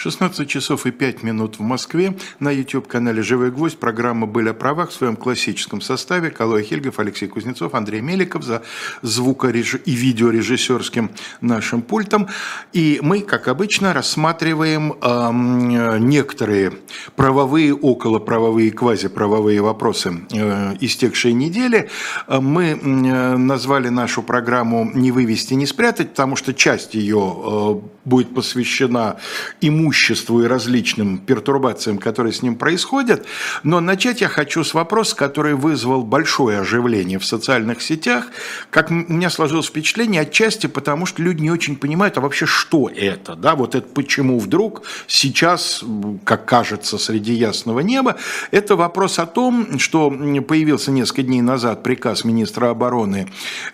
16 часов и 5 минут в Москве. На YouTube-канале «Живой гвоздь» программа «Были о правах» в своем классическом составе. Калой Хельгов, Алексей Кузнецов, Андрей Меликов за звукореж... и видеорежиссерским нашим пультом. И мы, как обычно, рассматриваем э, некоторые правовые, околоправовые, квазиправовые вопросы э, истекшей недели. Мы э, назвали нашу программу «Не вывести, не спрятать», потому что часть ее э, будет посвящена имуществу и различным пертурбациям, которые с ним происходят. Но начать я хочу с вопроса, который вызвал большое оживление в социальных сетях. Как у меня сложилось впечатление, отчасти потому, что люди не очень понимают, а вообще что это, да, вот это почему вдруг сейчас, как кажется, среди ясного неба, это вопрос о том, что появился несколько дней назад приказ министра обороны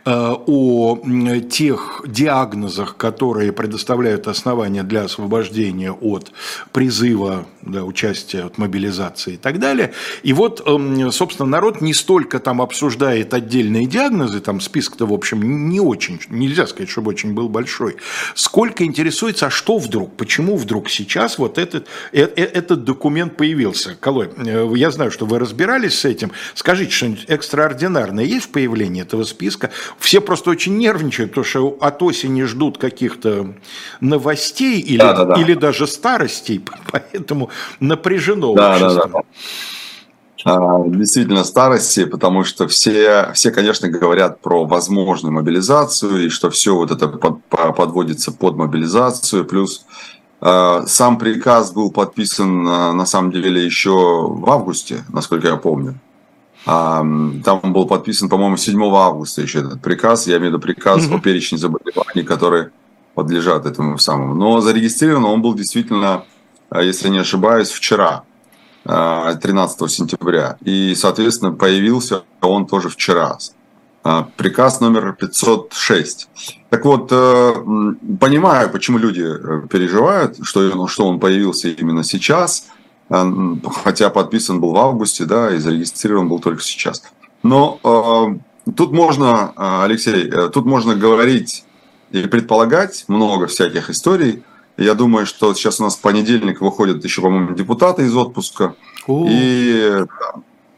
э, о тех диагнозах, которые предоставляют основания для освобождения от призыва, да, участия, от мобилизации и так далее. И вот, эм, собственно, народ не столько там обсуждает отдельные диагнозы, там список-то, в общем, не очень, нельзя сказать, чтобы очень был большой, сколько интересуется, а что вдруг, почему вдруг сейчас вот этот, э, э, этот документ появился. Колой, э, я знаю, что вы разбирались с этим. Скажите, что-нибудь экстраординарное есть в появлении этого списка? Все просто очень нервничают, потому что от осени ждут каких-то новостей или, да, да, да. или даже старостей, поэтому напряжено да, общество. Да, да. Действительно старости, потому что все, все, конечно, говорят про возможную мобилизацию и что все вот это под, подводится под мобилизацию. Плюс э, сам приказ был подписан на самом деле еще в августе, насколько я помню. Там был подписан, по-моему, 7 августа еще этот приказ. Я имею в виду приказ mm-hmm. о перечне заболеваний, которые подлежат этому самому. Но зарегистрирован он был действительно, а, если не ошибаюсь, вчера, 13 а, сентября. И, соответственно, появился он тоже вчера. А, приказ номер 506. Так вот, э, понимаю, почему люди э, переживают, что, что он появился именно сейчас, хотя подписан был в августе, да, и зарегистрирован был только сейчас. Но э, тут можно, Алексей, тут можно говорить и предполагать много всяких историй. Я думаю, что сейчас у нас в понедельник выходят еще, по-моему, депутаты из отпуска. И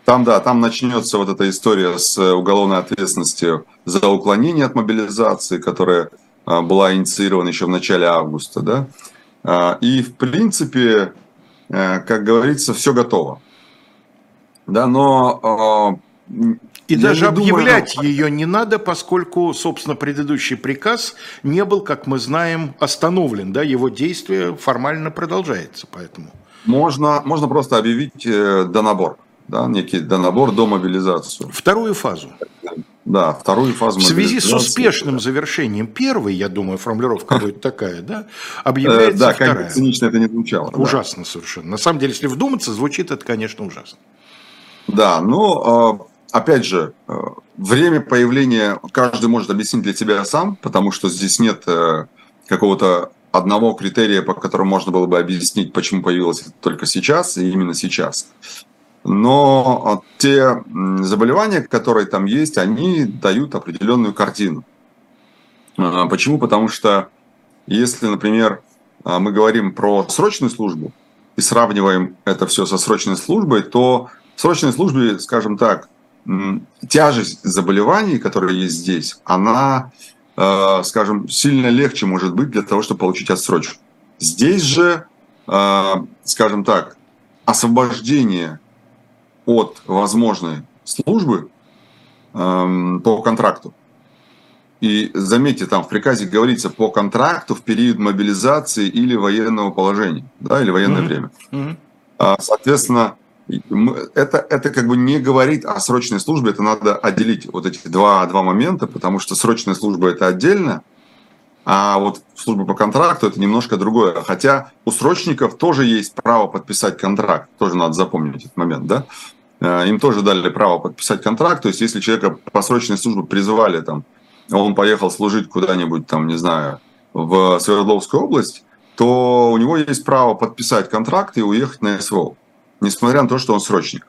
там, да, там начнется вот эта история с уголовной ответственностью за уклонение от мобилизации, которая а, была инициирована еще в начале августа, да. А, и, в принципе, э, как говорится, все готово. Да, но а, и Я даже объявлять думаю... ее не надо, поскольку, собственно, предыдущий приказ не был, как мы знаем, остановлен. Да? Его действие формально продолжается. Поэтому. Можно, можно просто объявить э, донабор. Да, некий донабор до мобилизацию. Вторую фазу. Да, вторую фазу. В связи с успешным да. завершением первой, я думаю, формулировка будет такая, да, объявляется да, вторая. Да, как цинично это не звучало. Ужасно да. совершенно. На самом деле, если вдуматься, звучит это, конечно, ужасно. Да, ну, опять же, э, время появления каждый может объяснить для себя сам, потому что здесь нет э, какого-то одного критерия, по которому можно было бы объяснить, почему появилось только сейчас и именно сейчас. Но те заболевания, которые там есть, они дают определенную картину. Почему? Потому что если, например, мы говорим про срочную службу и сравниваем это все со срочной службой, то в срочной службе, скажем так, тяжесть заболеваний, которые есть здесь, она, э, скажем, сильно легче может быть для того, чтобы получить отсрочку. Здесь же, э, скажем так, освобождение от возможной службы эм, по контракту. И заметьте, там в приказе говорится по контракту в период мобилизации или военного положения, да, или военное mm-hmm. время. Mm-hmm. Соответственно, это, это как бы не говорит о срочной службе, это надо отделить вот эти два, два момента, потому что срочная служба это отдельно, а вот служба по контракту это немножко другое. Хотя у срочников тоже есть право подписать контракт, тоже надо запомнить этот момент, да? Э, им тоже дали право подписать контракт, то есть если человека по срочной службе призывали, там, он поехал служить куда-нибудь, там, не знаю, в Свердловскую область, то у него есть право подписать контракт и уехать на СВО несмотря на то, что он срочник.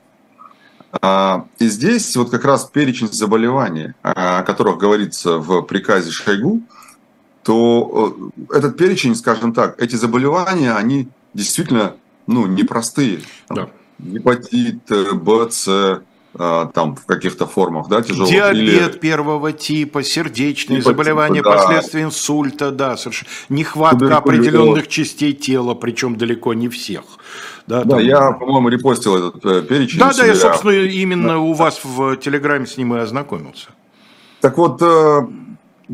А, и здесь вот как раз перечень заболеваний, о которых говорится в приказе Шойгу, то э, этот перечень, скажем так, эти заболевания, они действительно ну, непростые. Да. Гепатит, Б, С, а, там в каких-то формах, да, тяжелых. Диабет Или... первого типа, сердечные типа, заболевания, типа, да. последствия инсульта, да, совершенно. Нехватка определенных частей тела, причем далеко не всех. Да, да там... я, по-моему, репостил этот э, перечень. Да, да, я, собственно, именно да. у вас в Телеграме с ним и ознакомился. Так вот, э,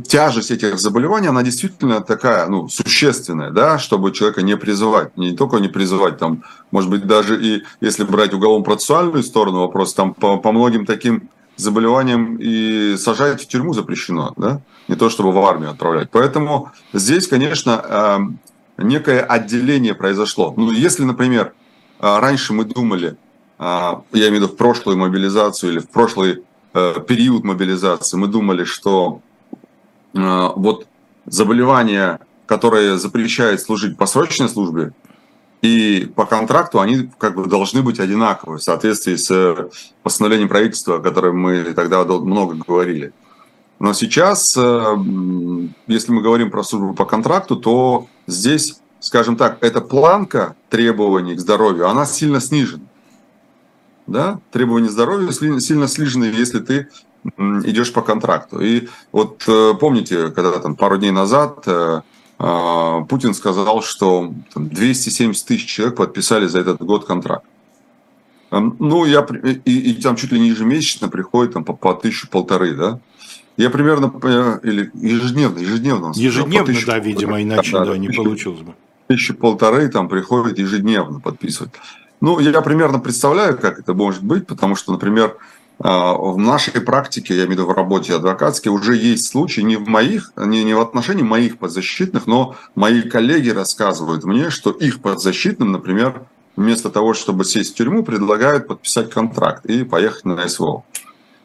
тяжесть этих заболеваний, она действительно такая, ну, существенная, да, чтобы человека не призывать, не только не призывать, там, может быть, даже и если брать уголовно-процессуальную сторону вопрос, там по, по многим таким заболеваниям и сажать в тюрьму запрещено, да, не то чтобы в армию отправлять. Поэтому здесь, конечно, э, некое отделение произошло. Ну, если, например, э, раньше мы думали, э, я имею в виду в прошлую мобилизацию или в прошлый период мобилизации, мы думали, что Э, вот заболевания, которые запрещают служить по срочной службе, и по контракту они как бы должны быть одинаковы в соответствии с постановлением правительства, о котором мы тогда много говорили. Но сейчас, э, если мы говорим про службу по контракту, то здесь, скажем так, эта планка требований к здоровью, она сильно снижена. Да? Требования здоровья сильно снижены, если ты идешь по контракту. И вот э, помните, когда там пару дней назад э, а, Путин сказал, что 270 тысяч человек подписали за этот год контракт. Ну, я, и, и там чуть ли не ежемесячно приходит там, по, по тысячу полторы, да? Я примерно, э, или ежедневно, ежедневно. Ежедневно, тысячу, да, видимо, иначе да, да, не получилось бы. Тысячи полторы там приходит ежедневно подписывать. Ну, я примерно представляю, как это может быть, потому что, например, в нашей практике, я имею в виду в работе адвокатской, уже есть случаи не в моих, не, не в отношении моих подзащитных, но мои коллеги рассказывают мне, что их подзащитным, например, вместо того, чтобы сесть в тюрьму, предлагают подписать контракт и поехать на СВО.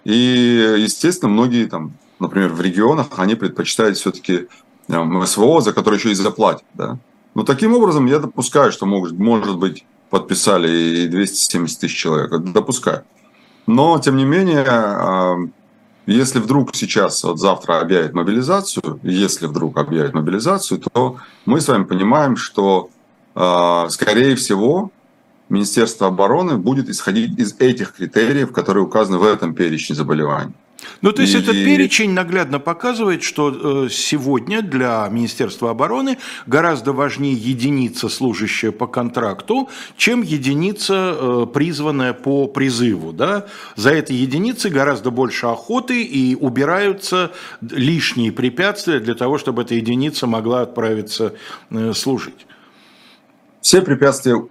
И, естественно, многие там, например, в регионах, они предпочитают все-таки СВО, за которое еще и заплатят. Да? Но таким образом я допускаю, что может, может быть подписали и 270 тысяч человек. Допускаю. Но, тем не менее, а, если вдруг сейчас, вот завтра объявят мобилизацию, если вдруг объявят мобилизацию, то мы с вами понимаем, что, а, скорее всего, Министерство обороны будет исходить из этих критериев, которые указаны в этом перечне заболеваний. Ну, то есть, и... этот перечень наглядно показывает, что э, сегодня для Министерства обороны гораздо важнее единица, служащая по контракту, чем единица, э, призванная по призыву. Да? За этой единицей гораздо больше охоты и убираются лишние препятствия для того, чтобы эта единица могла отправиться э, служить. Все препятствия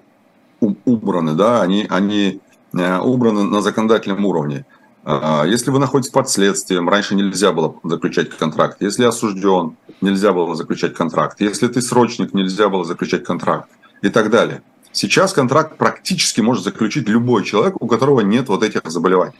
убраны, да, они, они убраны на законодательном уровне. А, если вы находитесь под следствием, раньше нельзя было заключать контракт. Если осужден, нельзя было заключать контракт. Если ты срочник, нельзя было заключать контракт и так далее. Сейчас контракт практически может заключить любой человек, у которого нет вот этих заболеваний,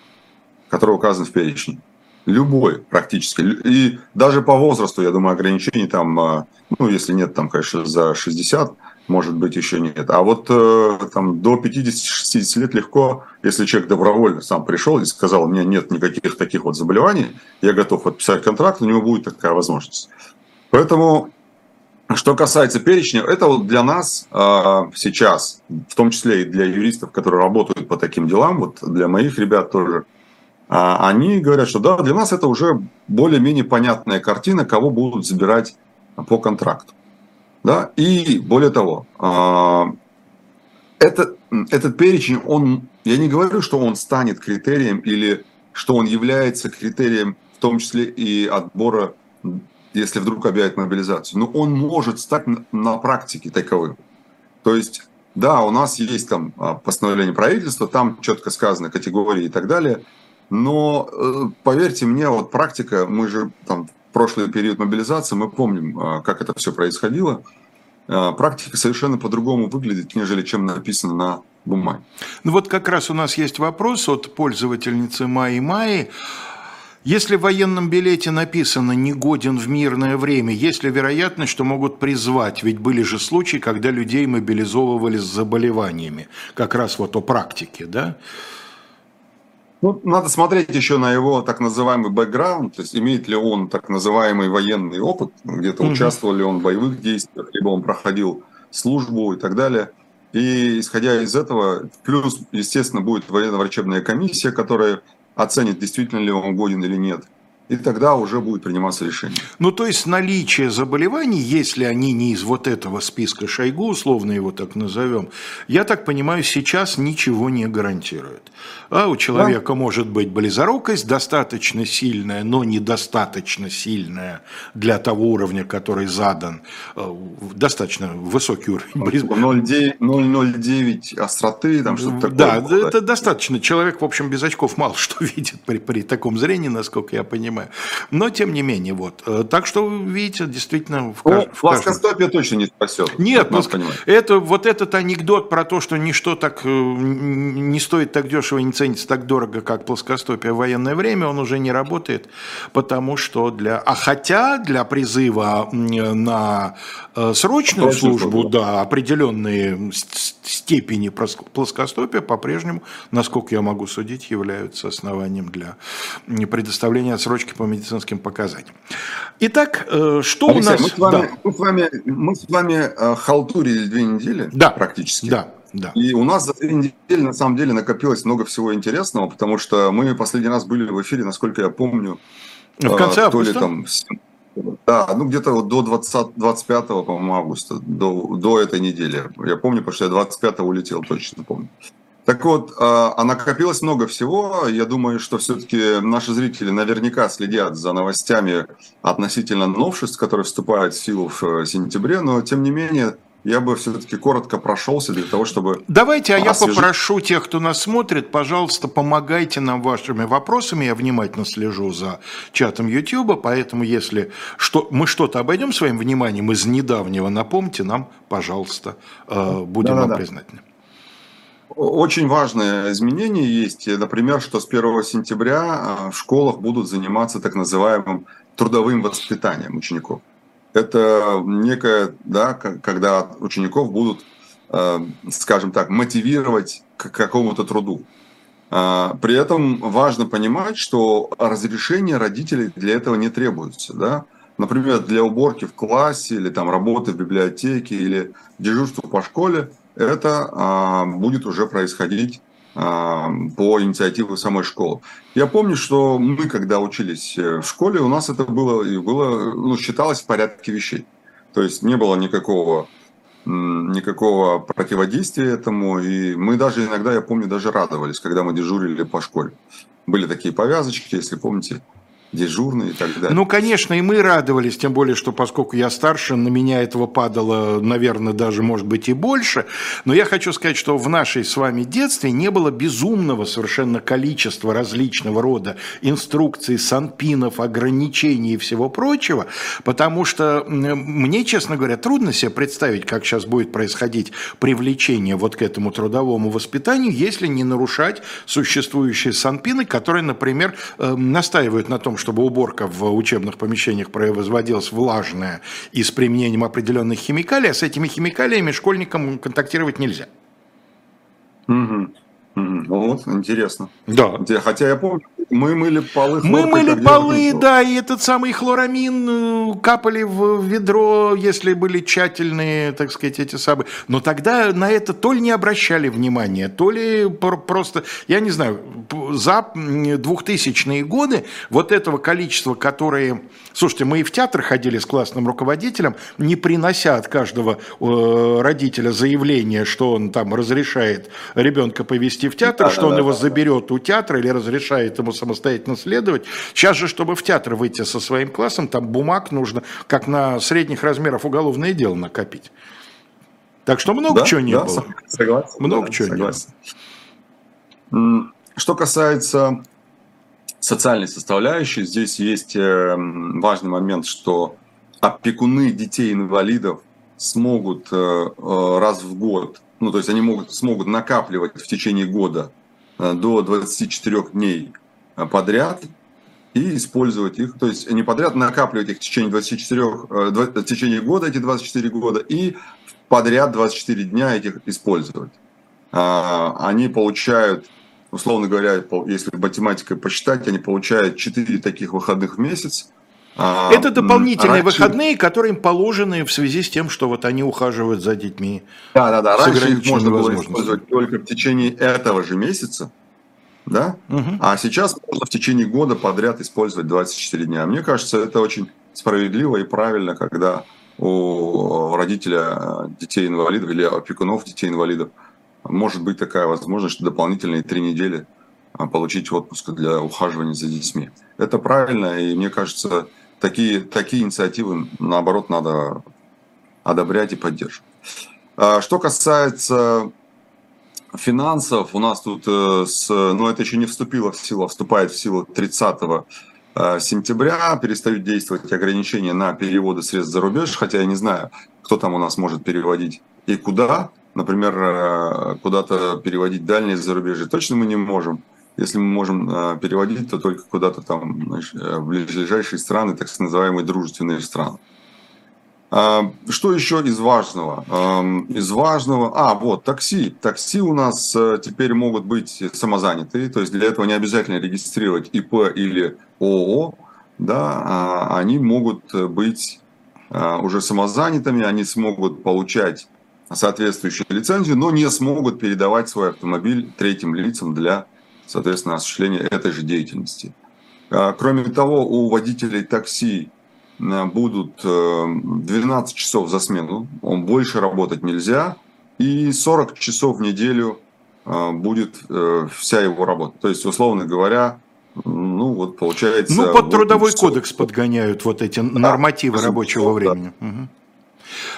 которые указаны в перечне. Любой практически. И даже по возрасту, я думаю, ограничений там, а, ну, если нет там, конечно, за 60, может быть, еще нет. А вот э, там до 50-60 лет легко, если человек добровольно сам пришел и сказал, у меня нет никаких таких вот заболеваний, я готов подписать контракт, у него будет такая возможность. Поэтому, что касается перечня, это вот для нас э, сейчас, в том числе и для юристов, которые работают по таким делам, вот для моих ребят тоже, э, они говорят, что да, для нас это уже более-менее понятная картина, кого будут забирать по контракту. Да? И более того, а, это, этот перечень, он, я не говорю, что он станет критерием или что он является критерием, в том числе и отбора, если вдруг объявят мобилизацию, но он может стать на практике таковым. То есть, да, у нас есть там а, постановление правительства, там четко сказаны категории и так далее, но э, поверьте мне, вот практика, мы же там прошлый период мобилизации, мы помним, а, как это все происходило. А, практика совершенно по-другому выглядит, нежели чем написано на бумаге. Ну вот как раз у нас есть вопрос от пользовательницы Майи Майи. Если в военном билете написано «негоден в мирное время», есть ли вероятность, что могут призвать? Ведь были же случаи, когда людей мобилизовывали с заболеваниями. Как раз вот о практике, да? Ну, надо смотреть еще на его так называемый бэкграунд, то есть имеет ли он так называемый военный опыт, где-то угу. участвовал ли он в боевых действиях, либо он проходил службу и так далее. И исходя из этого, плюс, естественно, будет военно-врачебная комиссия, которая оценит, действительно ли он годен или нет – и тогда уже будет приниматься решение. Ну, то есть наличие заболеваний, если они не из вот этого списка Шойгу, условно его так назовем, я так понимаю, сейчас ничего не гарантирует. А у человека да. может быть близорукость достаточно сильная, но недостаточно сильная для того уровня, который задан, э, достаточно высокий уровень. 0,09 остроты, там что-то такое. Да, это достаточно. Человек, в общем, без очков мало что видит при, при таком зрении, насколько я понимаю понимаю. Но, тем не менее, вот. Э, так что, видите, действительно... В, ну, в плоскостопие каждом... точно не спасет. Нет, плоск... это, вот этот анекдот про то, что ничто так э, не стоит так дешево и не ценится так дорого, как плоскостопие в военное время, он уже не работает, потому что для... А хотя для призыва на э, срочную службу, службу, да, определенные степени плоскостопия по-прежнему, насколько я могу судить, являются основанием для предоставления отсрочки по медицинским показаниям. Итак, э, что Алексей, у нас... Мы с вами, да. мы с вами, мы с вами э, халтурили две недели да. практически. Да. Да. И у нас за две недели на самом деле накопилось много всего интересного, потому что мы последний раз были в эфире, насколько я помню, в конце августа. То ли там, да, ну где-то вот до 20, 25, по-моему, августа, до, до этой недели. Я помню, потому что я 25 улетел, точно помню. Так вот, а, а накопилось много всего. Я думаю, что все-таки наши зрители наверняка следят за новостями относительно новшеств, которые вступают в силу в э, сентябре, но тем не менее я бы все-таки коротко прошелся для того, чтобы... Давайте, а я попрошу тех, кто нас смотрит, пожалуйста, помогайте нам вашими вопросами. Я внимательно слежу за чатом YouTube, поэтому если что, мы что-то обойдем своим вниманием из недавнего, напомните нам, пожалуйста, э, будем да, вам да, признательны. Очень важное изменение есть, например, что с 1 сентября а, в школах будут заниматься так называемым трудовым воспитанием учеников. Это некое, да, когда учеников будут, а, скажем так, мотивировать к какому-то труду. А, при этом важно понимать, что разрешение родителей для этого не требуется. Да? Например, для уборки в классе или там, работы в библиотеке или дежурства по школе это а, будет уже происходить а, по инициативе самой школы. Я помню, что мы, когда учились э, в школе, у нас это было, было ну, считалось в порядке вещей. То есть не было никакого, никакого противодействия этому. И мы даже иногда, я помню, даже радовались, когда мы дежурили по школе. Были такие повязочки, если помните, дежурный и так далее. Ну, конечно, и мы радовались, тем более, что поскольку я старше, на меня этого падало, наверное, даже, может быть, и больше. Но я хочу сказать, что в нашей с вами детстве не было безумного совершенно количества различного рода инструкций, санпинов, ограничений и всего прочего, потому что мне, честно говоря, трудно себе представить, как сейчас будет происходить привлечение вот к этому трудовому воспитанию, если не нарушать существующие санпины, которые, например, э, настаивают на том, чтобы уборка в учебных помещениях производилась влажная и с применением определенных химикалий, а с этими химикалиями школьникам контактировать нельзя. Угу. Вот, интересно. Да. Хотя я помню, мы мыли полы. Мы мыли полы, да, и этот самый хлорамин э, капали в ведро, если были тщательные, так сказать, эти самые. Но тогда на это то ли не обращали внимания, то ли просто, я не знаю, за 2000-е годы вот этого количества, которые... Слушайте, мы и в театр ходили с классным руководителем, не принося от каждого э, родителя заявление, что он там разрешает ребенка повести в театр, да, что да, он да, его да, заберет у театра или разрешает ему самостоятельно следовать. Сейчас же, чтобы в театр выйти со своим классом, там бумаг нужно, как на средних размерах уголовное дело накопить. Так что много да, чего не да, было. Согласен. Много да, чего согласен. не было. Что касается социальной составляющей, здесь есть э, важный момент, что опекуны детей-инвалидов смогут э, э, раз в год ну, то есть они могут, смогут накапливать в течение года до 24 дней подряд и использовать их, то есть не подряд накапливать их в течение 24, э, в течение года, эти 24 года, и подряд 24 дня этих использовать. А, они получают, условно говоря, если математикой посчитать, они получают 4 таких выходных в месяц, А, Это дополнительные раньше... выходные, которые им положены в связи с тем, что вот они ухаживают за детьми. Да, да, да. Раньше их можно было использовать только в течение этого же месяца, да? Угу. А сейчас можно в течение года подряд использовать 24 дня. Мне кажется, это очень справедливо и правильно, когда у родителя детей-инвалидов или опекунов детей-инвалидов может быть такая возможность, что дополнительные три недели а, получить отпуск для ухаживания за детьми. Это правильно, и мне кажется, такие, такие инициативы, наоборот, надо одобрять и поддерживать. А, что касается финансов, у нас тут, э, с, ну это еще не вступило в силу, а вступает в силу 30 э, сентября, перестают действовать ограничения на переводы средств за рубеж, хотя я не знаю, кто там у нас может переводить и куда. Например, э, куда-то переводить дальние зарубежья точно мы не можем. Если мы можем переводить, то только куда-то там в ближайшие страны, так называемые дружественные страны. А, что еще из важного? Из важного, а вот такси. Такси у нас э, теперь могут быть самозанятые, то есть для этого не обязательно регистрировать ИП или ООО, да, а они могут быть э, уже самозанятыми, они смогут получать соответствующую лицензию, но не смогут передавать свой автомобиль третьим лицам для, соответственно, осуществления этой же деятельности. А, кроме того, у водителей такси Э, будут 12 э, часов за смену, он больше работать нельзя, и 40 часов в неделю э, будет вся его работа. То есть, условно говоря, ну вот получается... Ну, под трудовой часов. кодекс подгоняют вот эти нормативы да, рабочего времени. Да. Угу.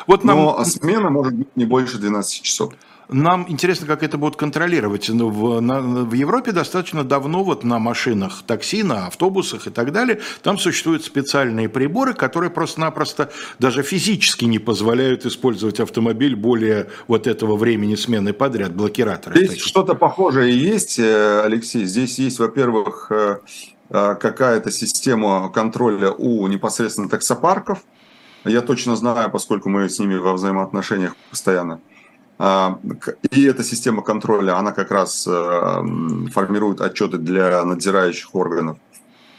Вот нам... Но смена может быть не больше 12 часов. Нам интересно, как это будут контролировать. Ну, в, на, в Европе достаточно давно вот на машинах такси, на автобусах и так далее, там существуют специальные приборы, которые просто-напросто даже физически не позволяют использовать автомобиль более вот этого времени смены подряд, блокираторы. Здесь что-то похожее есть, э, Алексей. Здесь есть, во-первых, э, э, какая-то система контроля у непосредственно таксопарков. Я точно знаю, поскольку мы с ними во взаимоотношениях постоянно. А, и эта система контроля, она как раз э, формирует отчеты для надзирающих органов.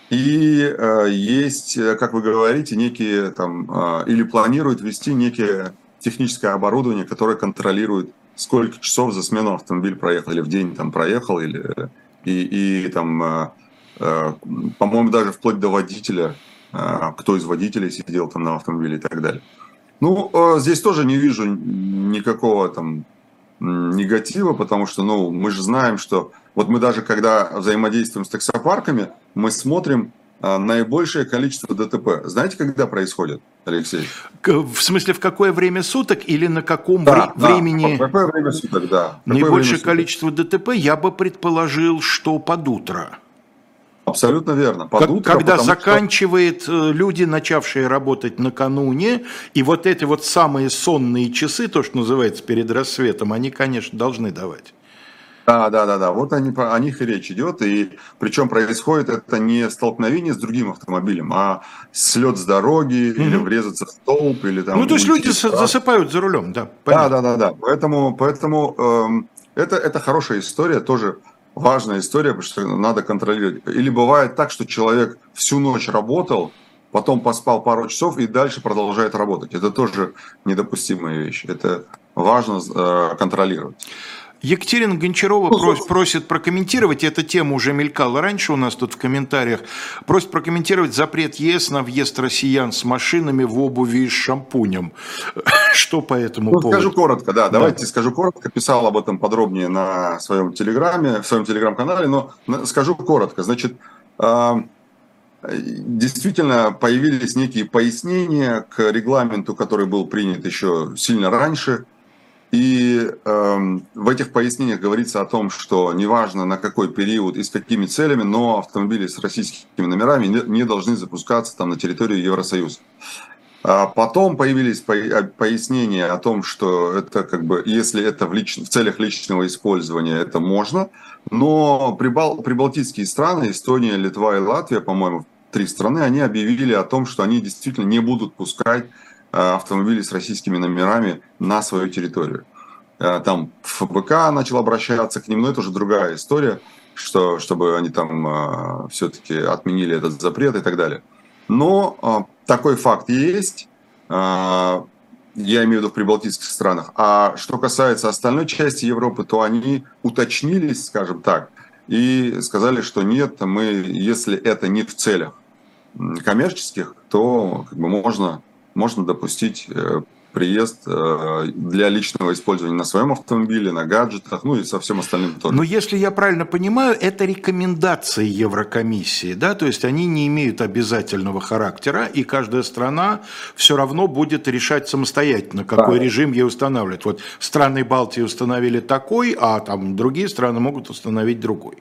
И э, есть, как вы говорите, некие там, э, или планируют ввести некие техническое оборудование, которое контролирует, сколько часов за смену автомобиль проехал, или в день там проехал, или и, и там, по-моему, даже вплоть до водителя, кто из водителей сидел там на автомобиле и так далее. Ну, э, здесь тоже не вижу никакого там негатива, потому что, ну, мы же знаем, что вот мы даже когда взаимодействуем с таксопарками, мы смотрим э, наибольшее количество ДТП. Знаете, когда происходит, Алексей? В смысле, в какое время суток или на каком да, вре- да, времени? В какое время суток, да. Наибольшее количество ДТП я бы предположил, что под утро. Абсолютно верно. Под как, утро, когда заканчивает что... Э, люди, начавшие работать накануне, и вот эти вот самые сонные часы, то, что называется перед рассветом, они, конечно, должны давать. Да, да, да, да. Вот они, о них и речь идет. И причем происходит это не столкновение с другим автомобилем, а слет с дороги mm-hmm. или врезаться в столб или там. Ну, то есть люди засыпают за рулем, да. Понятно. Да, да, да, да. Поэтому, поэтому эм, это, это хорошая история тоже важная история, потому что надо контролировать. Или бывает так, что человек всю ночь работал, потом поспал пару часов и дальше продолжает работать. Это тоже недопустимая вещь. Это важно э, контролировать. Екатерина Гончарова просит, прокомментировать, эта тема уже мелькала раньше у нас тут в комментариях, просит прокомментировать запрет ЕС на въезд россиян с машинами в обуви и с шампунем. Что по этому ну, поводу? Скажу коротко, да, давайте да. скажу коротко. Писал об этом подробнее на своем телеграме, в своем телеграм-канале, но скажу коротко. Значит, а, действительно появились некие пояснения к регламенту, который был принят еще сильно раньше – и э, в этих пояснениях говорится о том, что неважно на какой период и с какими целями, но автомобили с российскими номерами не, не должны запускаться там на территорию Евросоюза. А потом появились пояснения о том, что это как бы, если это в, лич... в целях личного использования, это можно, но прибал... прибалтийские страны, Эстония, Литва и Латвия, по-моему, три страны, они объявили о том, что они действительно не будут пускать Э, автомобили с российскими номерами на свою территорию. Э, там ФБК начал обращаться к ним, но это уже другая история, что, чтобы они там э, все-таки отменили этот запрет и так далее. Но такой факт есть. Я имею в виду в прибалтийских странах. А что касается остальной части Европы, то они уточнились, скажем так, и сказали, что нет, мы, если это не в целях коммерческих, то как бы можно, можно допустить э, приезд э, для личного использования на своем автомобиле, на гаджетах, ну и со всем остальным тоже. Но если я правильно понимаю, это рекомендации Еврокомиссии, да, то есть они не имеют обязательного характера, и каждая страна все равно будет решать самостоятельно, какой да. режим ей устанавливать. Вот страны Балтии установили такой, а там другие страны могут установить другой.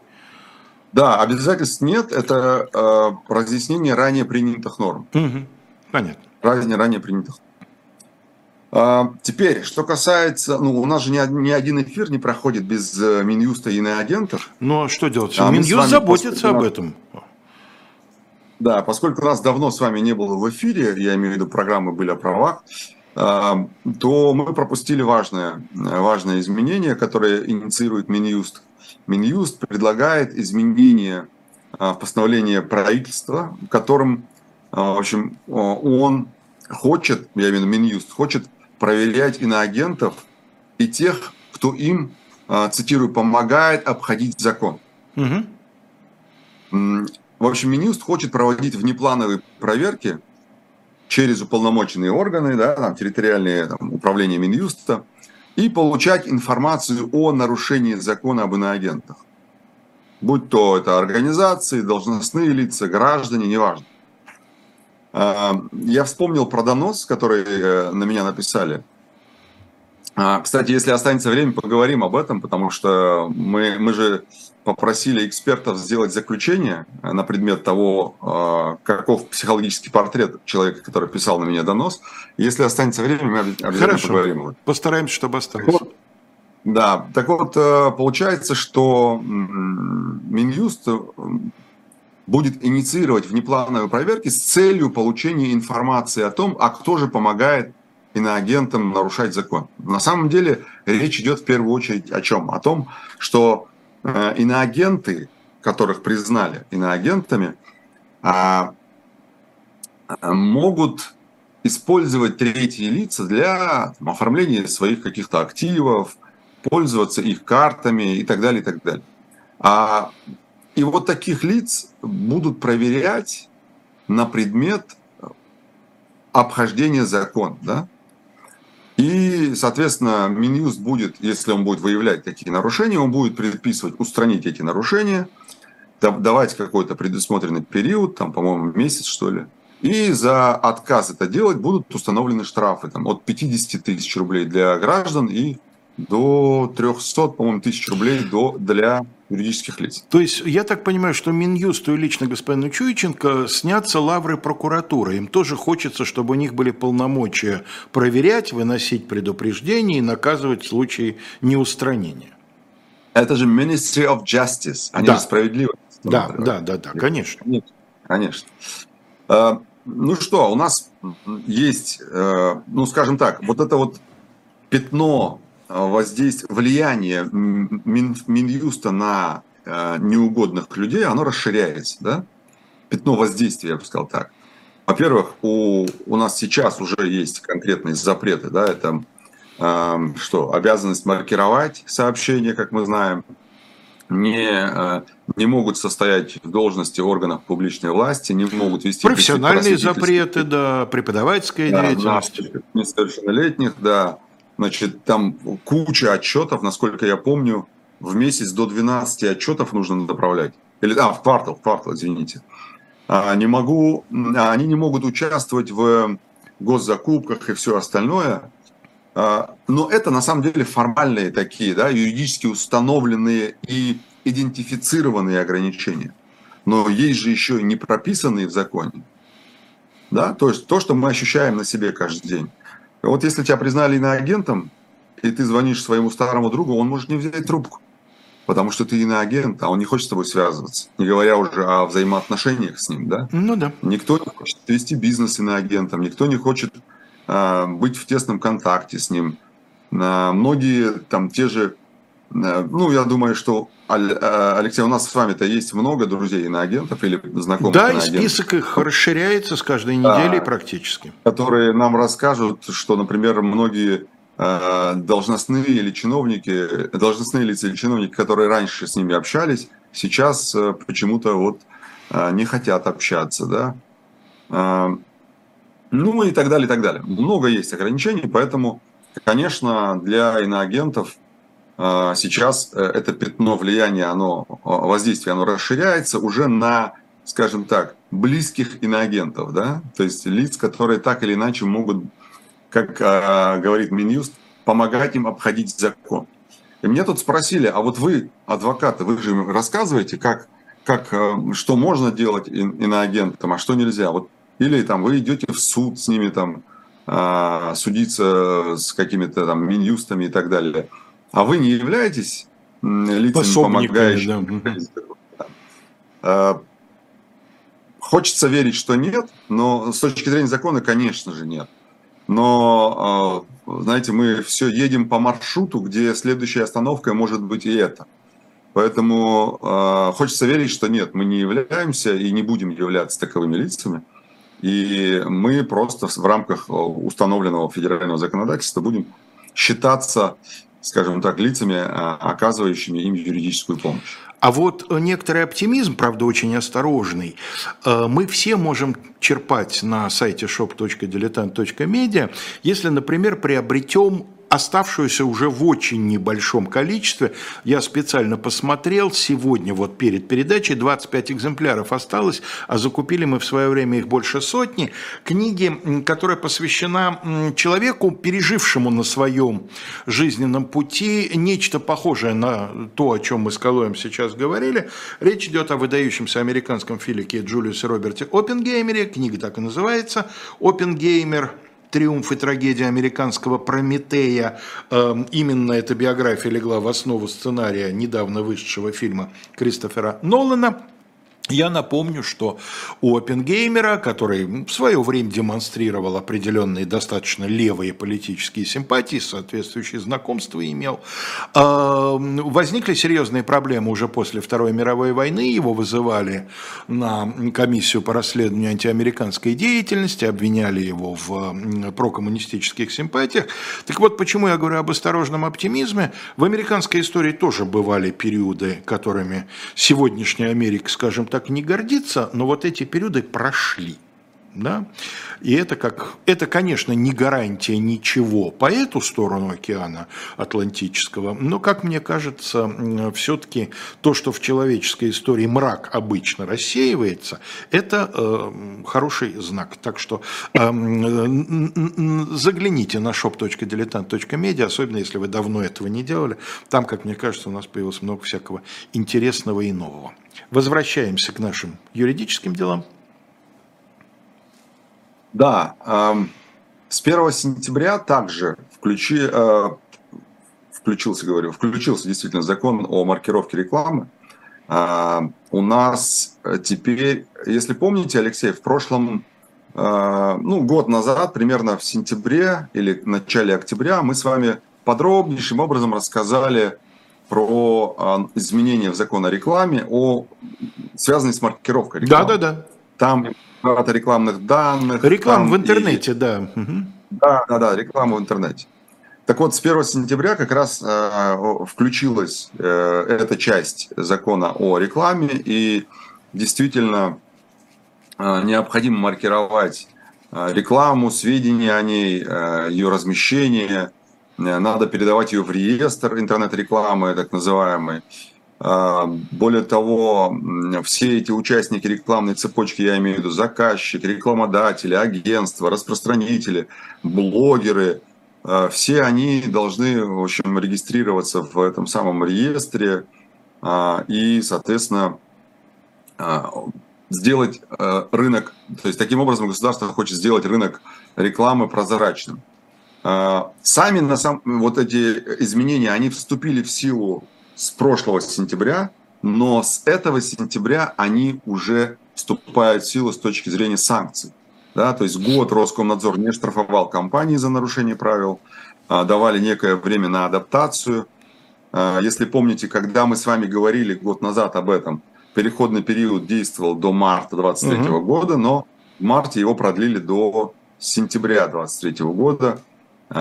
Да, обязательств нет, это э, разъяснение ранее принятых норм. Угу. Понятно. Ранее, ранее принятых. А, теперь, что касается, ну, у нас же ни, ни один эфир не проходит без э, Минюста и иноагентов. Ну, а что делать? А Минюст заботится об этом. Да, поскольку нас давно с вами не было в эфире, я имею в виду программы были о правах, а, то мы пропустили важное, важное изменение, которое инициирует Минюст. Минюст предлагает изменение а, в постановление правительства, в котором, в общем, он хочет, я имею в виду Минюст, хочет проверять иноагентов и тех, кто им, а, цитирую, помогает обходить закон. Угу. В общем, Минюст хочет проводить внеплановые проверки через уполномоченные органы, да, там, территориальные там, управления Минюста, и получать информацию о нарушении закона об иноагентах. Будь то это организации, должностные лица, граждане, неважно. А, я вспомнил про донос, который э, на меня написали. А, кстати, если останется время, поговорим об этом, потому что мы, мы же попросили экспертов сделать заключение на предмет того, а, каков психологический портрет человека, который писал на меня донос. Если останется время, мы обязательно Хорошо. поговорим. Постараемся, чтобы осталось. Вот, да, так вот, э, получается, что Минюст будет инициировать внеплановые проверки с целью получения информации о том, а кто же помогает иноагентам нарушать закон. На самом деле речь идет в первую очередь о чем? О том, что э, иноагенты, которых признали иноагентами, а, могут использовать третьи лица для оформления своих каких-то активов, пользоваться их картами и так далее, и так далее. А и вот таких лиц будут проверять на предмет обхождения закона. Да? И, соответственно, Минюст будет, если он будет выявлять такие нарушения, он будет предписывать устранить эти нарушения, давать какой-то предусмотренный период, там, по-моему, месяц, что ли. И за отказ это делать будут установлены штрафы там, от 50 тысяч рублей для граждан и до 300, по-моему, тысяч рублей до, для юридических лиц. То есть, я так понимаю, что Минюсту и лично господину Чуйченко снятся лавры прокуратуры. Им тоже хочется, чтобы у них были полномочия проверять, выносить предупреждения и наказывать в случае неустранения. Это же Ministry of Justice, они да. справедливо. Да, да, да, да, конечно. Конечно. А, ну что, у нас есть, э, ну скажем так, вот это вот пятно Э, воздействие, влияние Мин, Минюста на э, неугодных людей, оно расширяется, да? Пятно воздействия, я бы сказал так. Во-первых, у, у нас сейчас уже есть конкретные запреты, да, это э, что, обязанность маркировать сообщения, как мы знаем, не, э, не могут состоять в должности органов публичной власти, не могут вести... Профессиональные запреты, да, преподавательская да, деятельность. Несовершеннолетних, да, Значит, там куча отчетов, насколько я помню, в месяц до 12 отчетов нужно направлять. Или, а, в квартал, в квартал, извините. А, не могу, а, они не могут участвовать в госзакупках и все остальное. А, но это на самом деле формальные такие, да, юридически установленные и идентифицированные ограничения. Но есть же еще и не прописанные в законе. Да? То есть то, что мы ощущаем на себе каждый день. Вот если тебя признали иноагентом, и ты звонишь своему старому другу, он может не взять трубку, потому что ты иноагент, а он не хочет с тобой связываться, не говоря уже о взаимоотношениях с ним, да? Ну да. Никто не хочет вести бизнес иноагентом, никто не хочет э, быть в тесном контакте с ним. Э, многие там те же ну, я думаю, что, Алексей, у нас с вами-то есть много друзей иноагентов или знакомых Да, и список их расширяется с каждой неделей да, практически. Которые нам расскажут, что, например, многие должностные или чиновники, должностные лица или чиновники, которые раньше с ними общались, сейчас почему-то вот не хотят общаться, да. Ну и так далее, и так далее. Много есть ограничений, поэтому, конечно, для иноагентов сейчас э, это пятно влияния, оно, воздействие, оно расширяется уже на, скажем так, близких иноагентов, да, то есть лиц, которые так или иначе могут, как а, говорит Минюст, помогать им обходить закон. И мне тут спросили, а вот вы, адвокаты, вы же рассказываете, как, как, э, что можно делать иноагентам, а что нельзя. Вот или там вы идете в суд с ними, там, а, судиться с какими-то там минюстами и так далее. А вы не являетесь лицами, помогающими? Да. А, хочется верить, что нет, но с точки зрения закона, конечно же, нет. Но, а, знаете, мы все едем по маршруту, где следующая остановка может быть и это. Поэтому э, хочется верить, что нет, мы не являемся и не будем являться таковыми лицами. И мы просто в рамках установленного федерального законодательства будем считаться, скажем так, лицами, э, оказывающими им юридическую помощь. А вот некоторый оптимизм, правда, очень осторожный, э, мы все можем черпать на сайте shop.diletant.media, если, например, приобретем оставшуюся уже в очень небольшом количестве. Я специально посмотрел, сегодня вот перед передачей 25 экземпляров осталось, а закупили мы в свое время их больше сотни. Книги, которая посвящена человеку, пережившему на своем жизненном пути нечто похожее на то, о чем мы с Калоем сейчас говорили. Речь идет о выдающемся американском филике Джулиусе Роберте Оппенгеймере, книга так и называется «Оппенгеймер триумф и трагедия американского Прометея. Эм, именно эта биография легла в основу сценария недавно вышедшего фильма Кристофера Нолана. Я напомню, что у Оппенгеймера, который в свое время демонстрировал определенные достаточно левые политические симпатии, соответствующие знакомства имел, а, возникли серьезные проблемы уже после Второй мировой войны. Его вызывали на комиссию по расследованию антиамериканской деятельности, обвиняли его в прокоммунистических симпатиях. Так вот, почему я говорю об осторожном оптимизме? В американской истории тоже бывали периоды, которыми сегодняшняя Америка, скажем так, не гордиться, но вот эти периоды прошли. Да? И это, как, это, конечно, не гарантия ничего по эту сторону океана Атлантического, но, как мне кажется, все-таки то, что в человеческой истории мрак обычно рассеивается, это э, хороший знак. Так что э, загляните на shop.diletant.media, особенно если вы давно этого не делали. Там, как мне кажется, у нас появилось много всякого интересного и нового. Возвращаемся к нашим юридическим делам. Да, с 1 сентября также включи, э, включился, говорю, включился действительно закон о маркировке рекламы. Э, у нас теперь, если помните, Алексей, в прошлом, э, ну, год назад, примерно в сентябре или начале октября, мы с вами подробнейшим образом рассказали про э, изменения в закон о рекламе, о, связанные с маркировкой рекламы. Да, да, да. Там много рекламных данных. Реклама в интернете, и... да. Да, да, да, реклама в интернете. Так вот, с 1 сентября как раз э, включилась э, эта часть закона о рекламе, и действительно э, необходимо маркировать э, рекламу, сведения о ней, э, ее размещение, э, надо передавать ее в реестр интернет-рекламы, так называемый. А, более того, все эти участники рекламной цепочки, я имею в виду заказчики, рекламодатели, агентства, распространители, блогеры, а, все они должны, в общем, регистрироваться в этом самом реестре а, и, соответственно, сделать рынок, то есть таким образом государство хочет сделать рынок рекламы прозрачным. Сами на самом, вот эти изменения, они вступили в силу с прошлого сентября, но с этого сентября они уже вступают в силу с точки зрения санкций. Да, то есть год Роскомнадзор не штрафовал компании за нарушение правил, а давали некое время на адаптацию. если помните, когда мы с вами говорили год назад об этом, переходный период действовал до марта 2023 угу. года, но в марте его продлили до сентября 2023 года.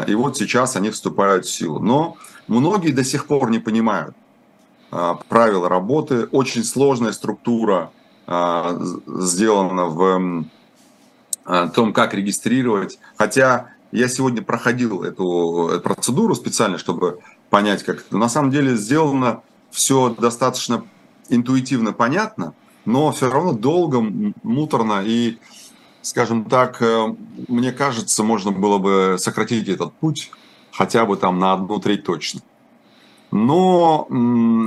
И вот сейчас они вступают в силу. Но многие до сих пор не понимают правила работы. Очень сложная структура сделана в том, как регистрировать. Хотя я сегодня проходил эту процедуру специально, чтобы понять, как это. На самом деле сделано все достаточно интуитивно понятно, но все равно долго, муторно и, скажем так, э, мне кажется, можно было бы сократить этот путь хотя бы там на одну треть точно. Но,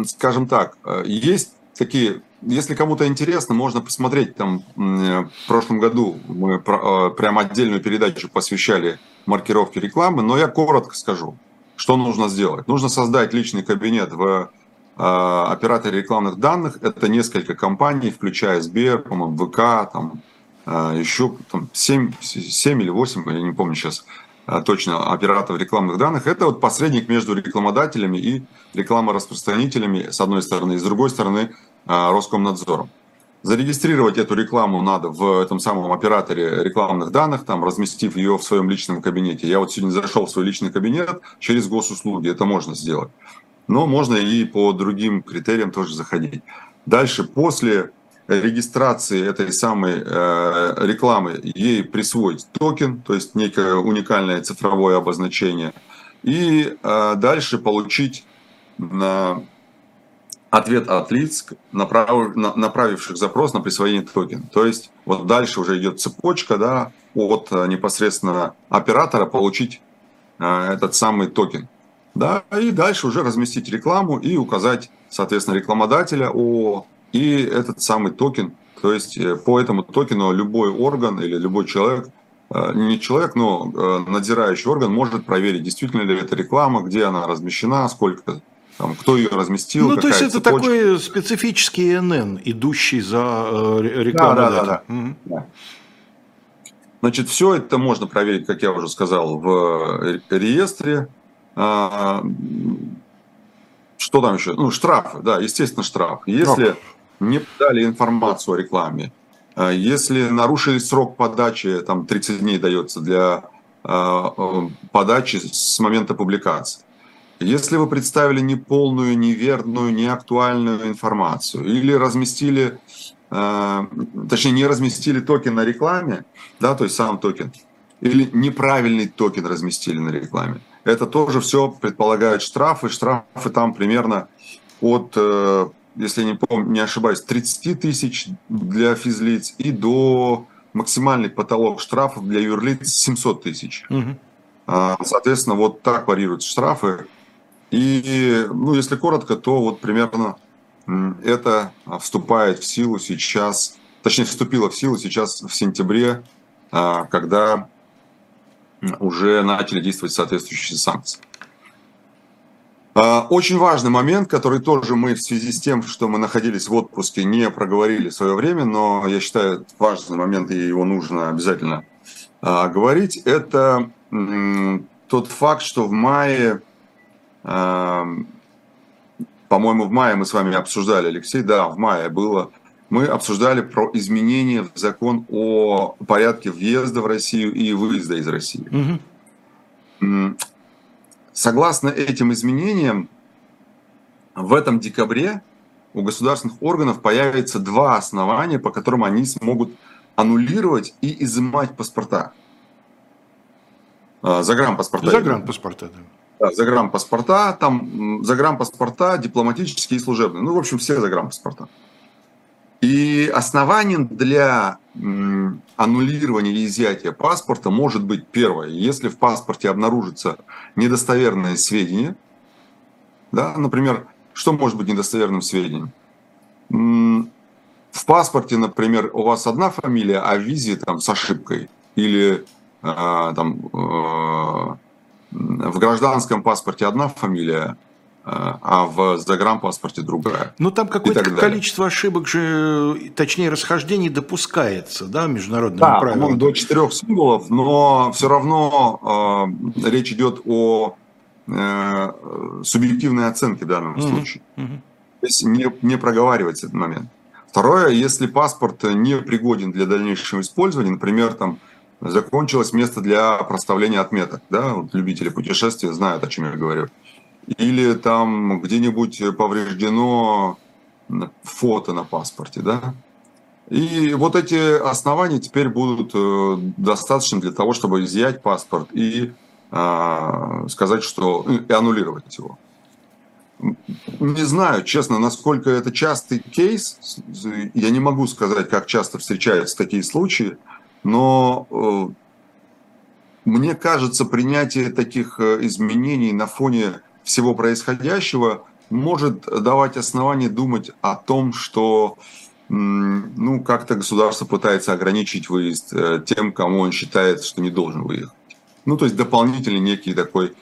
скажем так, э, есть такие если кому-то интересно, можно посмотреть. Там в прошлом году мы э, прям отдельную передачу посвящали маркировке рекламы, но я коротко скажу, что нужно сделать. Нужно создать личный кабинет в э, операторе рекламных данных. Это несколько компаний, включая Сбер, по-моему, ВК, там э, еще там, 7, 7 или 8, я не помню сейчас точно, операторов рекламных данных. Это вот посредник между рекламодателями и рекламораспространителями, с одной стороны, и с другой стороны, а, Роскомнадзором. Зарегистрировать эту рекламу надо в этом самом операторе рекламных данных, там, разместив ее в своем личном кабинете. Я вот сегодня зашел в свой личный кабинет через госуслуги, это можно сделать. Но можно и по другим критериям тоже заходить. Дальше, после регистрации этой самой э, рекламы, ей присвоить токен, то есть некое уникальное цифровое обозначение, и э, дальше получить на ответ от лиц, направ, направивших запрос на присвоение токена. То есть вот дальше уже идет цепочка да, от э, непосредственно оператора получить э, этот самый токен. Да, и дальше уже разместить рекламу и указать, соответственно, рекламодателя о, и этот самый токен. То есть э, по этому токену любой орган или любой человек, не человек, но надзирающий орган может проверить, действительно ли это реклама, где она размещена, сколько там, кто ее разместил. Ну, то есть это цепочка. такой специфический НН, идущий за э, рекламой. Да, да, да, угу. да. Значит, все это можно проверить, как я уже сказал, в реестре. А, что там еще? Ну, штрафы, да, естественно, штраф. Если. Не подали информацию о рекламе, а, если нарушили срок подачи, там 30 дней дается для а, подачи с момента публикации. Если вы представили неполную, неверную, неактуальную информацию или разместили, э, точнее не разместили токен на рекламе, да, то есть сам токен, или неправильный токен разместили на рекламе, это тоже все предполагает штрафы. Штрафы там примерно от, э, если не, помню, не ошибаюсь, 30 тысяч для физлиц и до максимальный потолок штрафов для юрлиц 700 тысяч. Угу. Соответственно, вот так варьируются штрафы. И, ну, если коротко, то вот примерно это вступает в силу сейчас, точнее, вступило в силу сейчас в сентябре, а, когда уже начали действовать соответствующие санкции. А, очень важный момент, который тоже мы в связи с тем, что мы находились в отпуске, не проговорили в свое время, но я считаю важный момент, и его нужно обязательно а, говорить, это тот факт, что в мае по-моему, в мае мы с вами обсуждали, Алексей, да, в мае было, мы обсуждали про изменения в закон о порядке въезда в Россию и выезда из России. Угу. Согласно этим изменениям, в этом декабре у государственных органов появится два основания, по которым они смогут аннулировать и изымать паспорта. А, загранпаспорта. Загранпаспорта, да загранпаспорта, там загранпаспорта дипломатические и служебные. Ну, в общем, все загранпаспорта. И основанием для аннулирования и изъятия паспорта может быть первое, если в паспорте обнаружится недостоверное сведение, да, например, что может быть недостоверным сведением? В паспорте, например, у вас одна фамилия, а в визе там с ошибкой или а, там э, в гражданском паспорте одна фамилия, э, а в загранпаспорте другая. Ну, там какое-то количество ошибок же, точнее, расхождений допускается, да, международным да, правилам? до четырех символов, но все равно э, речь идет о э, субъективной оценки в данном mm-hmm. случае. Mm-hmm. То есть не, не проговаривать этот момент. Второе, если паспорт не пригоден для дальнейшего использования, например, там закончилось место для проставления отметок, да, вот любители путешествия знают, о чем я говорю. Или там где-нибудь повреждено фото на паспорте, да. И вот эти основания теперь будут э, достаточно для того, чтобы изъять паспорт и э, сказать, что и аннулировать его. Не знаю, честно, насколько это частый кейс. Я не могу сказать, как часто встречаются такие случаи, но э, мне кажется, принятие таких э, изменений на фоне всего происходящего может давать основание думать о том, что ну, как-то государство пытается ограничить выезд э, тем, кому он считает, что не должен выехать. Ну, то есть дополнительный некий такой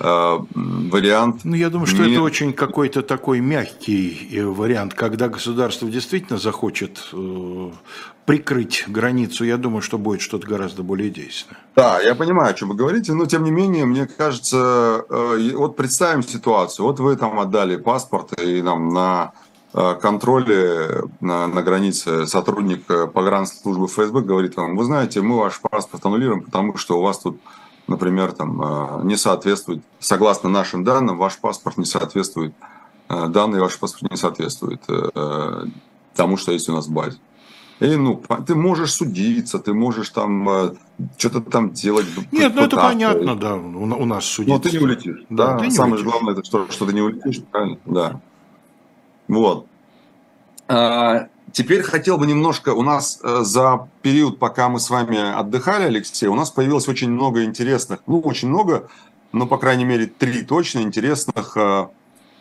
э, вариант. Ну, я думаю, что не... это очень какой-то такой мягкий э, вариант, когда государство действительно захочет э, прикрыть границу, я думаю, что будет что-то гораздо более действенное. Да, я понимаю, о чем вы говорите, но тем не менее, мне кажется, э, вот представим ситуацию, вот вы там отдали паспорт и нам на э, контроле на, на границе сотрудник э, погранслужбы ФСБ говорит вам, вы знаете, мы ваш паспорт аннулируем, потому что у вас тут например, там, не соответствует, согласно нашим данным, ваш паспорт не соответствует, данные ваш паспорт не соответствует тому, что есть у нас в базе. И, ну, ты можешь судиться, ты можешь там что-то там делать. Нет, ну это понятно, да, у, нас судиться. Но ты не улетишь, да. да? Самое улетишь. главное, это что, что ты не улетишь, правильно? Да. Вот. А, Теперь хотел бы немножко, у нас э, за период, пока мы с вами отдыхали, Алексей, у нас появилось очень много интересных, ну, очень много, но, по крайней мере, три точно интересных э,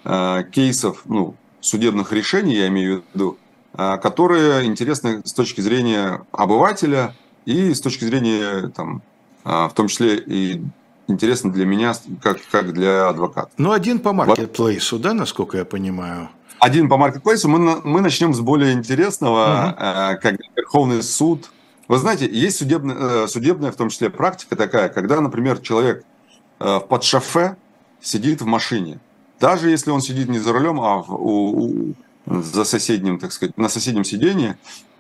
э, кейсов, ну, судебных решений, я имею в виду, э, которые интересны с точки зрения обывателя и с точки зрения, там, э, в том числе и интересно для меня, как, как для адвоката. Ну, один по маркетплейсу, да, насколько я понимаю? Один по маркетплейсу. Мы, мы начнем с более интересного, угу. как Верховный суд. Вы знаете, есть судебная, э, судебная, в том числе, практика такая, когда, например, человек э, под шофе сидит в машине. Даже если он сидит не за рулем, а в, у, за соседним, так сказать, на соседнем сидении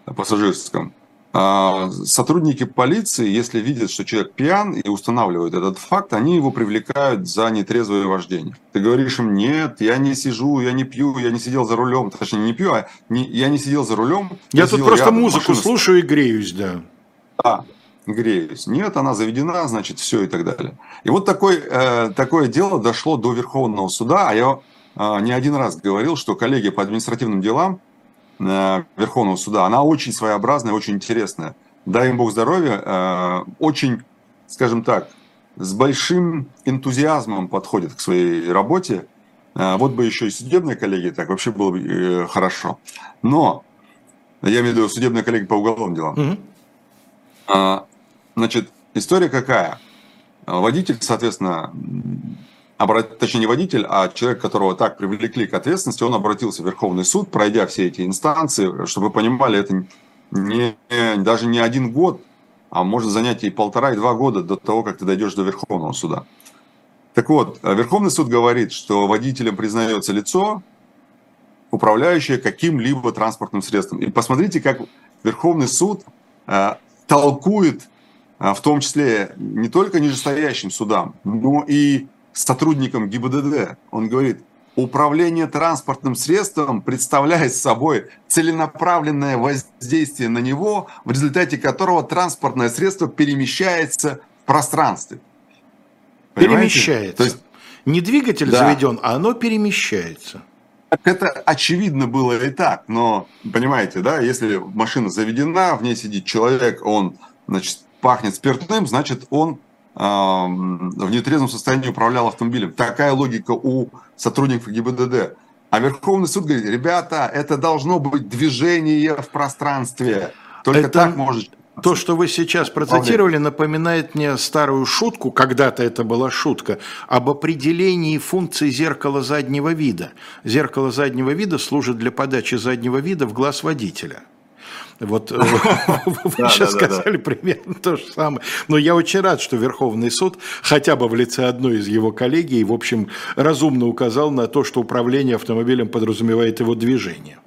пассажирском, а, сотрудники полиции, если видят, что человек пьян и устанавливают этот факт, они его привлекают за нетрезвое вождение. Ты говоришь им, нет, я не сижу, я не пью, я не сидел за рулем. Точнее, не пью, а не, я не сидел за рулем. Я, тут просто музыку машину. слушаю и греюсь, да. Да, греюсь. Нет, она заведена, значит, все и так далее. И вот такой, э, такое дело дошло до Верховного суда, а я э, не один раз говорил, что коллеги по административным делам Э, Верховного суда, она очень своеобразная, очень интересная. Дай им Бог здоровья, э, очень, скажем так, с большим энтузиазмом подходит к своей работе. Э, вот бы еще и судебные коллеги, так вообще было бы хорошо. Но, я имею в виду судебные коллеги по уголовным делам. Угу. Значит, история какая? Водитель, соответственно, обрат... точнее не водитель, а человек, которого так привлекли к ответственности, он обратился в Верховный суд, пройдя все эти инстанции, чтобы вы понимали, это не, даже не один год, а может занять и полтора, и два года до того, как ты дойдешь до Верховного суда. Так вот, Верховный суд говорит, что водителем признается лицо, управляющее каким-либо транспортным средством. И посмотрите, как Верховный суд э, толкует, э, в том числе не только нижестоящим судам, но и сотрудником ГИБДД. Он говорит, управление транспортным средством представляет собой целенаправленное воздействие на него, в результате которого транспортное средство перемещается в пространстве. Понимаете? Перемещается. То есть, не двигатель да. заведен, а оно перемещается. Это очевидно было и так, но понимаете, да, если машина заведена, в ней сидит человек, он, значит, пахнет спиртным, значит, он в нетрезвом состоянии управлял автомобилем. Такая логика у сотрудников ГИБДД. А Верховный суд говорит, ребята, это должно быть движение в пространстве. Только это... так может то, что вы сейчас процитировали, напоминает мне старую шутку, когда-то это была шутка, об определении функции зеркала заднего вида. Зеркало заднего вида служит для подачи заднего вида в глаз водителя. Вот э, вы сейчас сказали примерно то же самое. Но я очень рад, что Верховный суд хотя бы в лице одной из его коллегий, в общем, разумно указал на то, что управление автомобилем подразумевает его движение.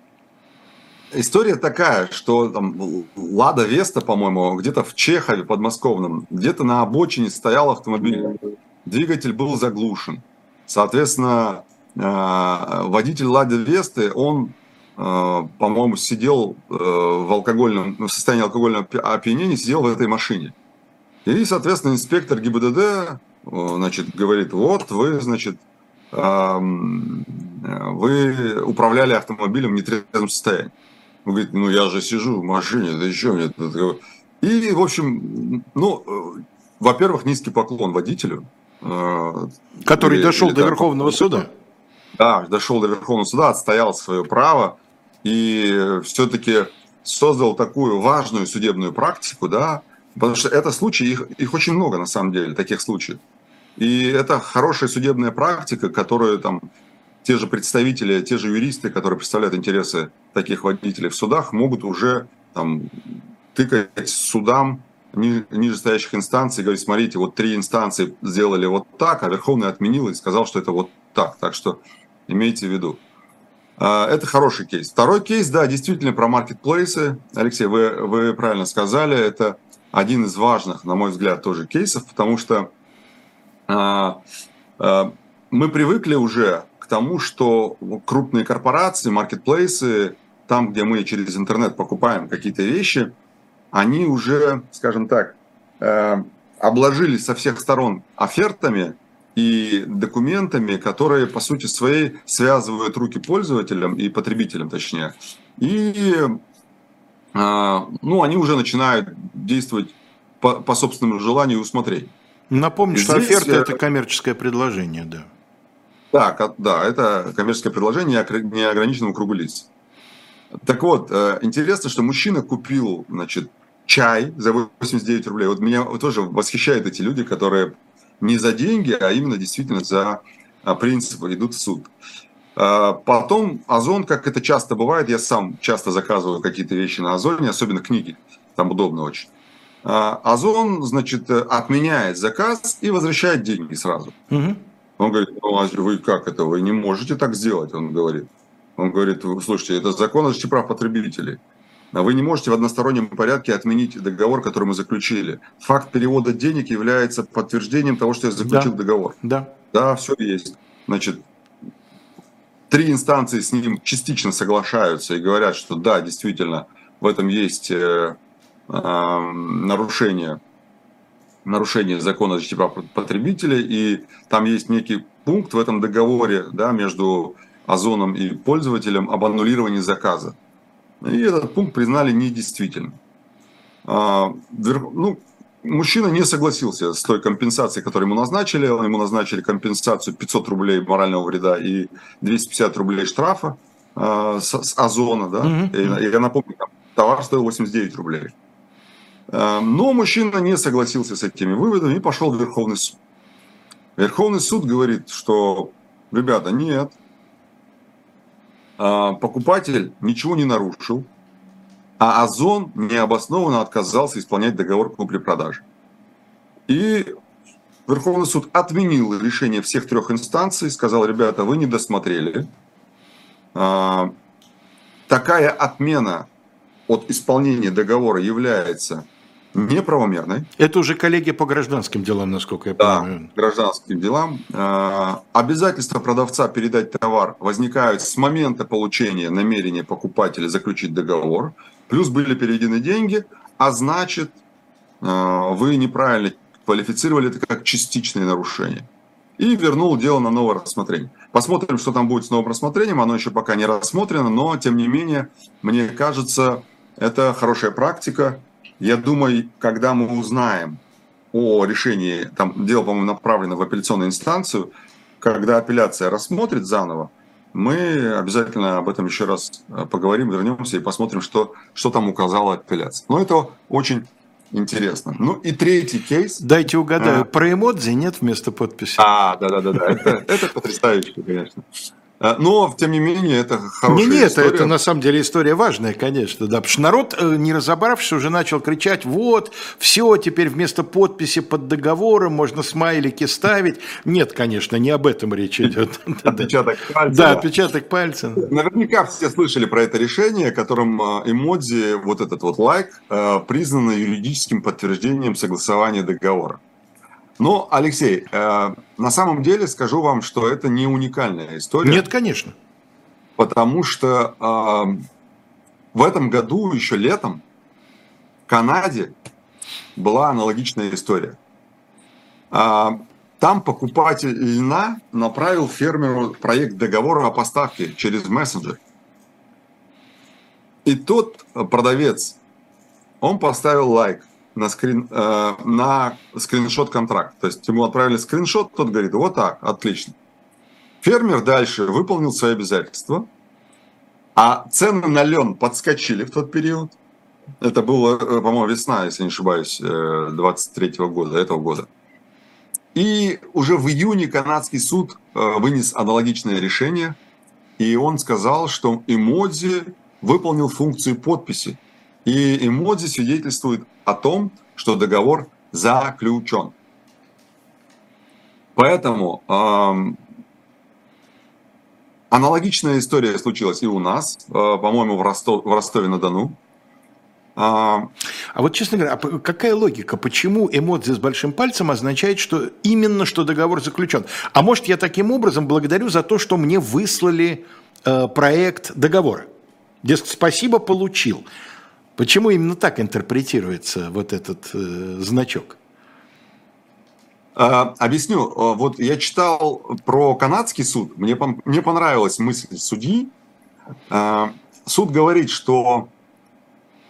История такая, что там Лада Веста, по-моему, где-то в Чехове подмосковном, где-то на обочине стоял автомобиль. Двигатель был заглушен. Соответственно, э, водитель Лады Весты, он, по-моему, сидел э, в алкогольном, в состоянии алкогольного опьянения, сидел в этой машине. И, соответственно, инспектор ГИБДД, значит, говорит, вот вы, значит, вы управляли автомобилем в нетрезвом состоянии. Он говорит, ну я же сижу в машине, да еще мне тут... И, в общем, ну, э, во-первых, низкий поклон водителю. Э, Который или, дошел или, до Верховного суда. Да, дошел до Верховного суда, отстоял свое право и все-таки создал такую важную судебную практику, да, потому что это случаи, их, их очень много на самом деле, таких случаев. И это хорошая судебная практика, которую там те же представители, те же юристы, которые представляют интересы таких водителей в судах, могут уже там, тыкать судам нижестоящих инстанций, говорить, смотрите, вот три инстанции сделали вот так, а Верховный отменил и сказал, что это вот так. Так что имейте в виду. А, это хороший кейс. Второй кейс, да, действительно про маркетплейсы. Алексей, вы, вы правильно сказали, это один из важных, на мой взгляд, тоже кейсов, потому что а, а, мы привыкли уже тому, что крупные корпорации, маркетплейсы, там, где мы через интернет покупаем какие-то вещи, они уже, скажем так, э, обложились со всех сторон офертами и документами, которые по сути своей связывают руки пользователям и потребителям, точнее. И э, ну, они уже начинают действовать по, по собственному желанию и усмотрению. Напомню, Здесь... что оферта – это коммерческое предложение, да. Да, да, это коммерческое предложение неограниченному кругу лиц. Так вот, э, интересно, что мужчина купил, значит, чай за 89 рублей. Вот меня тоже восхищают эти люди, которые не за деньги, а именно действительно за а, принципы идут в суд. А, потом Озон, как это часто бывает, я сам часто заказываю какие-то вещи на Озоне, особенно книги, там удобно очень. А, Озон, значит, отменяет заказ и возвращает деньги сразу. Угу. Он говорит, ну а вы как это, вы не можете так сделать, он говорит. Он говорит, слушайте, это закон о защите прав потребителей. А вы не можете в одностороннем порядке отменить договор, который мы заключили. Факт перевода денег является подтверждением того, что я заключил да. договор. Да. Да, все есть. Значит, три инстанции с ним частично соглашаются и говорят, что да, действительно, в этом есть э, э, нарушение нарушение закона о защите прав потребителя, и там есть некий пункт в этом договоре да, между Озоном и пользователем об аннулировании заказа. И этот пункт признали недействительным. А, ну, мужчина не согласился с той компенсацией, которую ему назначили. Ему назначили компенсацию 500 рублей морального вреда и 250 рублей штрафа а, с, Озона. Да? Mm-hmm. И, я напомню, товар стоил 89 рублей. Эм, но мужчина не согласился с этими выводами и пошел в Верховный суд. Верховный суд говорит, что, ребята, нет, покупатель ничего не нарушил, а Озон необоснованно отказался исполнять договор купли-продажи. И Верховный суд отменил решение всех трех инстанций, сказал, ребята, вы не досмотрели. Э, такая отмена от исполнения договора является неправомерной. Это уже коллеги по гражданским делам, насколько я понимаю. Да, гражданским делам. А, обязательства продавца передать товар возникают с момента получения намерения покупателя заключить договор. Плюс были переведены деньги, а значит, а, вы неправильно квалифицировали это как частичное нарушение. И вернул дело на новое рассмотрение. Посмотрим, что там будет с новым рассмотрением. Оно еще пока не рассмотрено, но, тем не менее, мне кажется, это хорошая практика я думаю, когда мы узнаем о решении, там дело, по-моему, направлено в апелляционную инстанцию, когда апелляция рассмотрит заново, мы обязательно об этом еще раз э, поговорим, вернемся и посмотрим, что, что там указала апелляция. Но это очень интересно. Ну и третий кейс. Дайте угадаю, а, про эмодзи нет вместо подписи? А, да-да-да, это, это потрясающе, конечно. Э, но, тем не менее, это хорошая не, нет, история. это на самом деле история важная, конечно, да, потому что народ, э, не разобравшись, уже начал кричать, вот, все, теперь вместо подписи под договором можно смайлики ставить. Нет, конечно, не об этом речь идет. Отпечаток пальца. Да, отпечаток пальца. Наверняка все слышали про это решение, которым э, эмодзи, вот этот вот лайк, признано юридическим подтверждением согласования договора. Но, Алексей, э, на самом деле скажу вам, что это не уникальная история. Нет, конечно. Потому что э, в этом году, еще летом, в Канаде была аналогичная история. Э, там покупатель льна направил фермеру проект договора о поставке через мессенджер. И тот продавец, он поставил лайк на, скрин, э, на скриншот контракт. То есть ему отправили скриншот, тот говорит, вот так, отлично. Фермер дальше выполнил свои обязательства, а цены на лен подскочили в тот период. Это было, э, по-моему, весна, если не ошибаюсь, 23 э, года, этого года. И уже в июне канадский суд э, вынес аналогичное решение, и он сказал, что эмодзи выполнил функцию подписи. И эмодзи свидетельствует о том, что договор заключен. Поэтому эм, аналогичная история случилась и у нас, э, по-моему, в, Ростов, в Ростове-на-Дону. А, вот, честно говоря, а какая логика? Почему эмодзи с большим пальцем означает, что именно что договор заключен? А может, я таким образом благодарю за то, что мне выслали э, проект договора? Дескать, спасибо, получил. Почему именно так интерпретируется вот этот э, значок? А, объясню. А, вот я читал про канадский суд. Мне, мне понравилась мысль судьи. А, суд говорит, что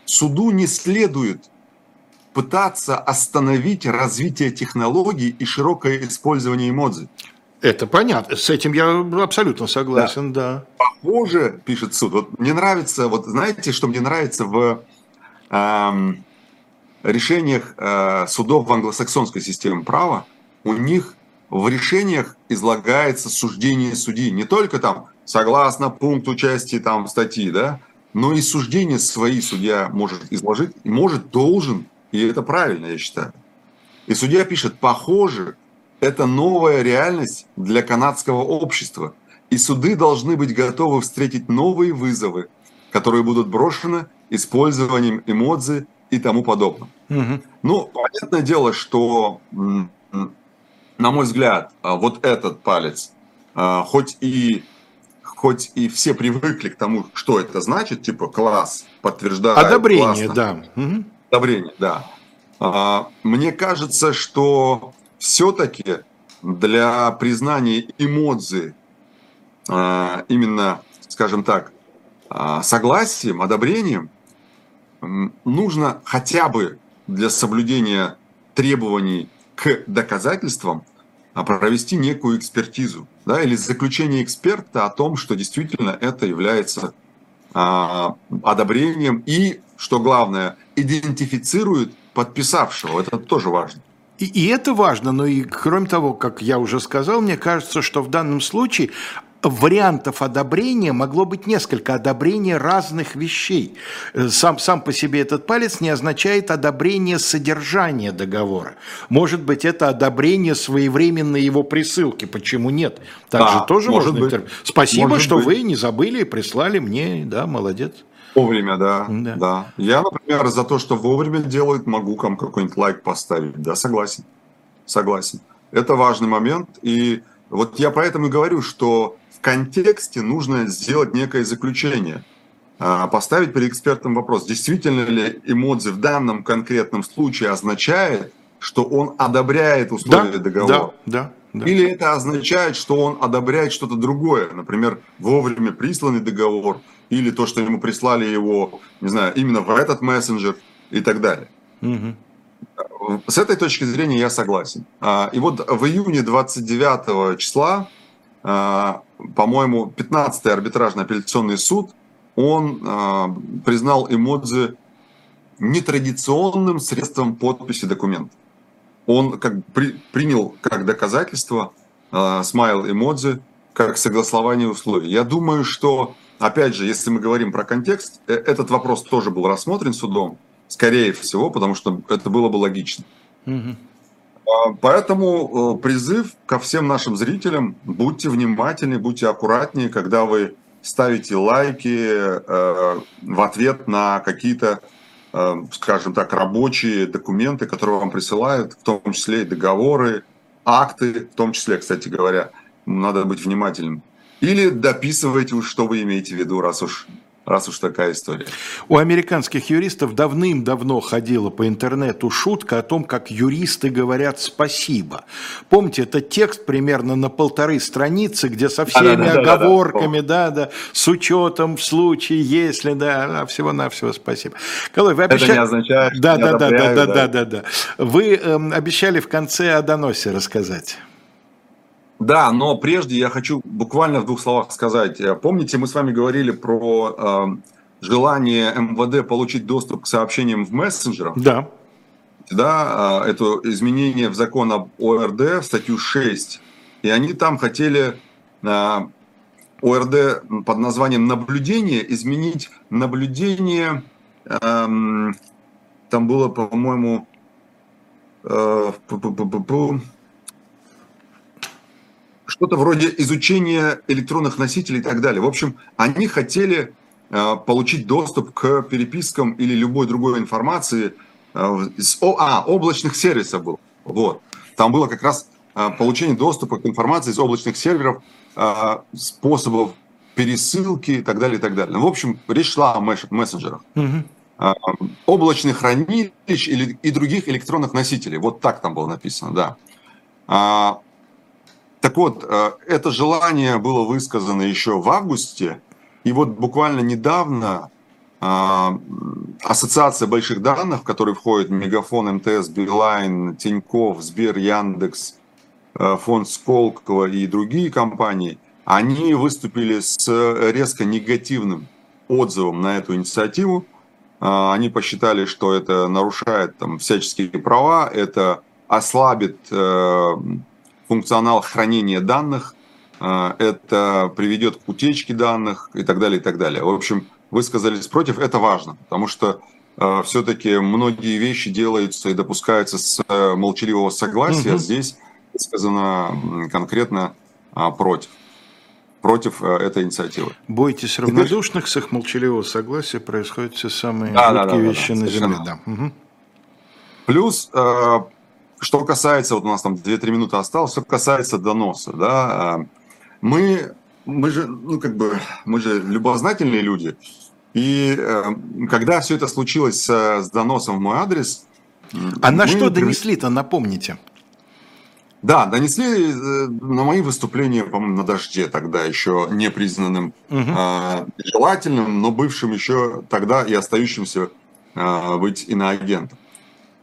суду не следует пытаться остановить развитие технологий и широкое использование эмодзи. Это понятно. С этим я абсолютно согласен, да. да. Похоже, пишет суд. Вот мне нравится, вот знаете, что мне нравится в решениях э, судов в англосаксонской системе права, у них в решениях излагается суждение судьи. Не только там согласно пункту части там статьи, да, но и суждения свои судья может изложить, и может, должен, и это правильно, я считаю. И судья пишет, похоже, это новая реальность для канадского общества, и суды должны быть готовы встретить новые вызовы, которые будут брошены использованием эмодзи и тому подобное. Угу. Ну, понятное дело, что, на мой взгляд, а, вот этот палец, а, хоть и хоть и все привыкли к тому, что это значит, типа класс подтверждает. Одобрение, классно. да. Угу. Одобрение, да. А, мне кажется, что все-таки для признания эмодзи именно, скажем так, согласием, одобрением, нужно хотя бы для соблюдения требований к доказательствам а, провести некую экспертизу да, или заключение эксперта о том, что действительно это является а, одобрением и, что главное, идентифицирует подписавшего. Это тоже важно. И, и это важно, но и кроме того, как я уже сказал, мне кажется, что в данном случае вариантов одобрения могло быть несколько, одобрения разных вещей. Э, сам, сам по себе этот палец не означает одобрение содержания договора. Может быть, это одобрение своевременной его присылки. Почему нет? Так да, же тоже можно быть. Интер... Спасибо, может что быть. вы не забыли и прислали мне, да, молодец. Вовремя, да, да. да. Я, например, за то, что вовремя делают, могу кому какой-нибудь лайк поставить. Да, согласен. Согласен. Это важный момент. И вот я поэтому и говорю, что в контексте нужно сделать некое заключение, а, поставить перед экспертом вопрос, действительно ли эмодзи в данном конкретном случае означает, что он одобряет условия да, договора. Да, да, да. Или это означает, что он одобряет что-то другое, например, вовремя присланный договор, или то, что ему прислали его, не знаю, именно в этот мессенджер и так далее. Угу. С этой точки зрения я согласен. А, и вот в июне 29 числа по-моему, 15-й арбитражный апелляционный суд, он э, признал эмодзи нетрадиционным средством подписи документа. Он как при, принял как доказательство э, смайл эмодзи как согласование условий. Я думаю, что, опять же, если мы говорим про контекст, э, этот вопрос тоже был рассмотрен судом, скорее всего, потому что это было бы логично. Угу. Поэтому э, призыв ко всем нашим зрителям, будьте внимательны, будьте аккуратнее, когда вы ставите лайки э, в ответ на какие-то, э, скажем так, рабочие документы, которые вам присылают, в том числе и договоры, акты, в том числе, кстати говоря, надо быть внимательным. Или дописывайте, что вы имеете в виду, раз уж раз уж такая история. У американских юристов давным-давно ходила по интернету шутка о том, как юристы говорят «спасибо». Помните, это текст примерно на полторы страницы, где со всеми да, да, оговорками, да-да, с учетом в случае, если, да, всего-навсего спасибо. Колой, вы обещали... Это не означает, да, да, да, да, да, да, да, да. Вы эм, обещали в конце о доносе рассказать. Да, но прежде я хочу буквально в двух словах сказать. Э, помните, мы с вами говорили про э, желание МВД получить доступ к сообщениям в мессенджерах? Да. Да, э, это изменение в закон об ОРД, в статью 6. И они там хотели э, ОРД под названием наблюдение изменить наблюдение, э, там было, по-моему, э, что-то вроде изучения электронных носителей и так далее. В общем, они хотели э, получить доступ к перепискам или любой другой информации э, с а, облачных сервисов был. Вот. Там было как раз э, получение доступа к информации из облачных серверов, способов пересылки и так далее, и так далее. Ну, в общем, речь шла о мессенджерах. Угу. Облачных хранилищ или, и других электронных носителей. Вот так там было написано, да. А, так вот, э, это желание было высказано еще в августе, и вот буквально недавно э, Ассоциация больших данных, в которой входят Мегафон, МТС, Билайн, Тиньков, Сбер, Яндекс, э, фонд Сколково и другие компании, они выступили с резко негативным отзывом на эту инициативу. Они посчитали, что это нарушает там, всяческие права, это ослабит функционал хранения данных, э, это приведет к утечке данных и так далее, и так далее. В общем, высказались против, это важно, потому что э, все-таки многие вещи делаются и допускаются с э, молчаливого согласия, угу. здесь сказано конкретно против против этой инициативы. Бойтесь равнодушных, с их молчаливого согласия происходят все самые да, жуткие да, да, вещи да, на Земле. Да. Угу. Плюс что касается, вот у нас там 2-3 минуты осталось, что касается доноса, да, а, мы, мы же, ну, как бы, мы же любознательные люди, и э, когда все это случилось с, с доносом в мой адрес... А на что донесли-то, напомните? Да, донесли э, на мои выступления, по-моему, на дожде тогда еще не признанным угу. э, желательным, но бывшим еще тогда и остающимся э, быть иноагентом.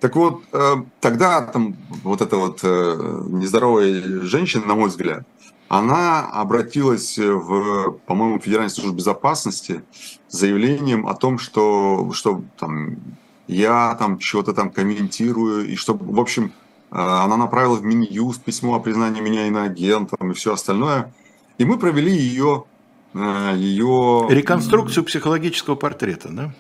Так вот, э, тогда там вот эта вот э, нездоровая женщина, на мой взгляд, она обратилась в, по-моему, Федеральную службу безопасности с заявлением о том, что, что там, я там что-то там комментирую, и что, в общем, э, она направила в Минюст письмо о признании меня иноагентом и все остальное. И мы провели ее... ее... Реконструкцию психологического портрета, да?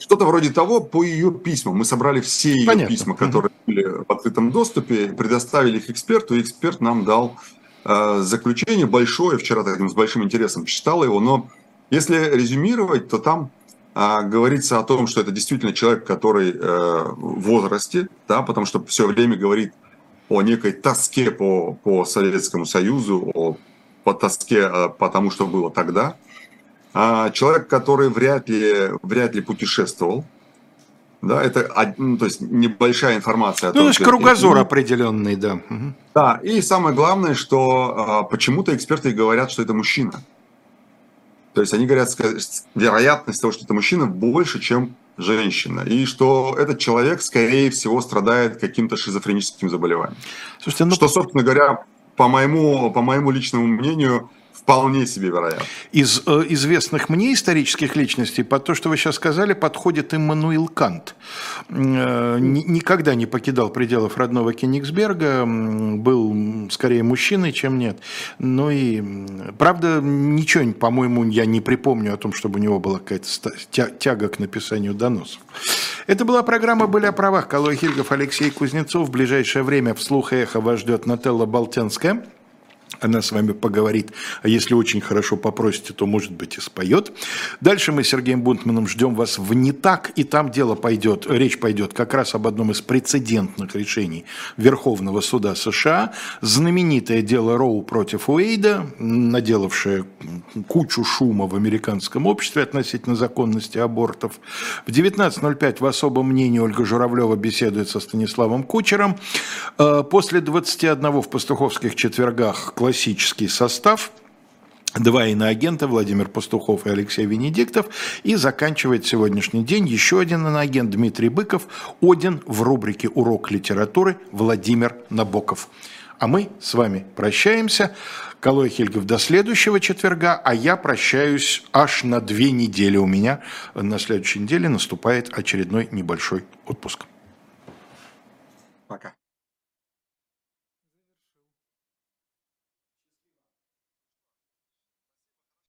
Что-то вроде того по ее письмам. Мы собрали все ее Понятно. письма, которые были в открытом доступе, предоставили их эксперту, и эксперт нам дал э, заключение большое. Вчера таким с большим интересом читал его, но если резюмировать, то там э, говорится о том, что это действительно человек, который э, в возрасте, да, потому что все время говорит о некой тоске по, по Советскому Союзу, о по тоске э, по тому, что было тогда – а человек, который вряд ли, вряд ли путешествовал, да, это ну, то есть небольшая информация. Ну, то есть кругозор это, определенный, да. Да, и самое главное, что а, почему-то эксперты говорят, что это мужчина. То есть они говорят, вероятность того, что это мужчина, больше, чем женщина. И что этот человек, скорее всего, страдает каким-то шизофреническим заболеванием. Слушайте, ну... Что, собственно говоря, по моему, по моему личному мнению, Вполне себе вероятно. Из э, известных мне исторических личностей, под то, что вы сейчас сказали, подходит Иммануил Кант. Э, никогда не покидал пределов родного Кенигсберга, был скорее мужчиной, чем нет. Ну и, правда, ничего, по-моему, я не припомню о том, чтобы у него была какая-то тяга к написанию доносов. Это была программа «Были о правах». Калой Хильгов, Алексей Кузнецов. В ближайшее время вслух и эхо вас ждет Нателла Болтянская. Она с вами поговорит, а если очень хорошо попросите, то, может быть, и споет. Дальше мы с Сергеем Бунтманом ждем вас в «Не так», и там дело пойдет, речь пойдет как раз об одном из прецедентных решений Верховного суда США. Знаменитое дело Роу против Уэйда, наделавшее кучу шума в американском обществе относительно законности абортов. В 19.05 в особом мнении Ольга Журавлева беседует со Станиславом Кучером. Э, после 21 в пастуховских четвергах классический состав – два иноагента, Владимир Пастухов и Алексей Венедиктов, и заканчивает сегодняшний день еще один иноагент Дмитрий Быков, Один в рубрике «Урок литературы» Владимир Набоков. А мы с вами прощаемся. Калой Хельгов до следующего четверга, а я прощаюсь аж на две недели. У меня на следующей неделе наступает очередной небольшой отпуск.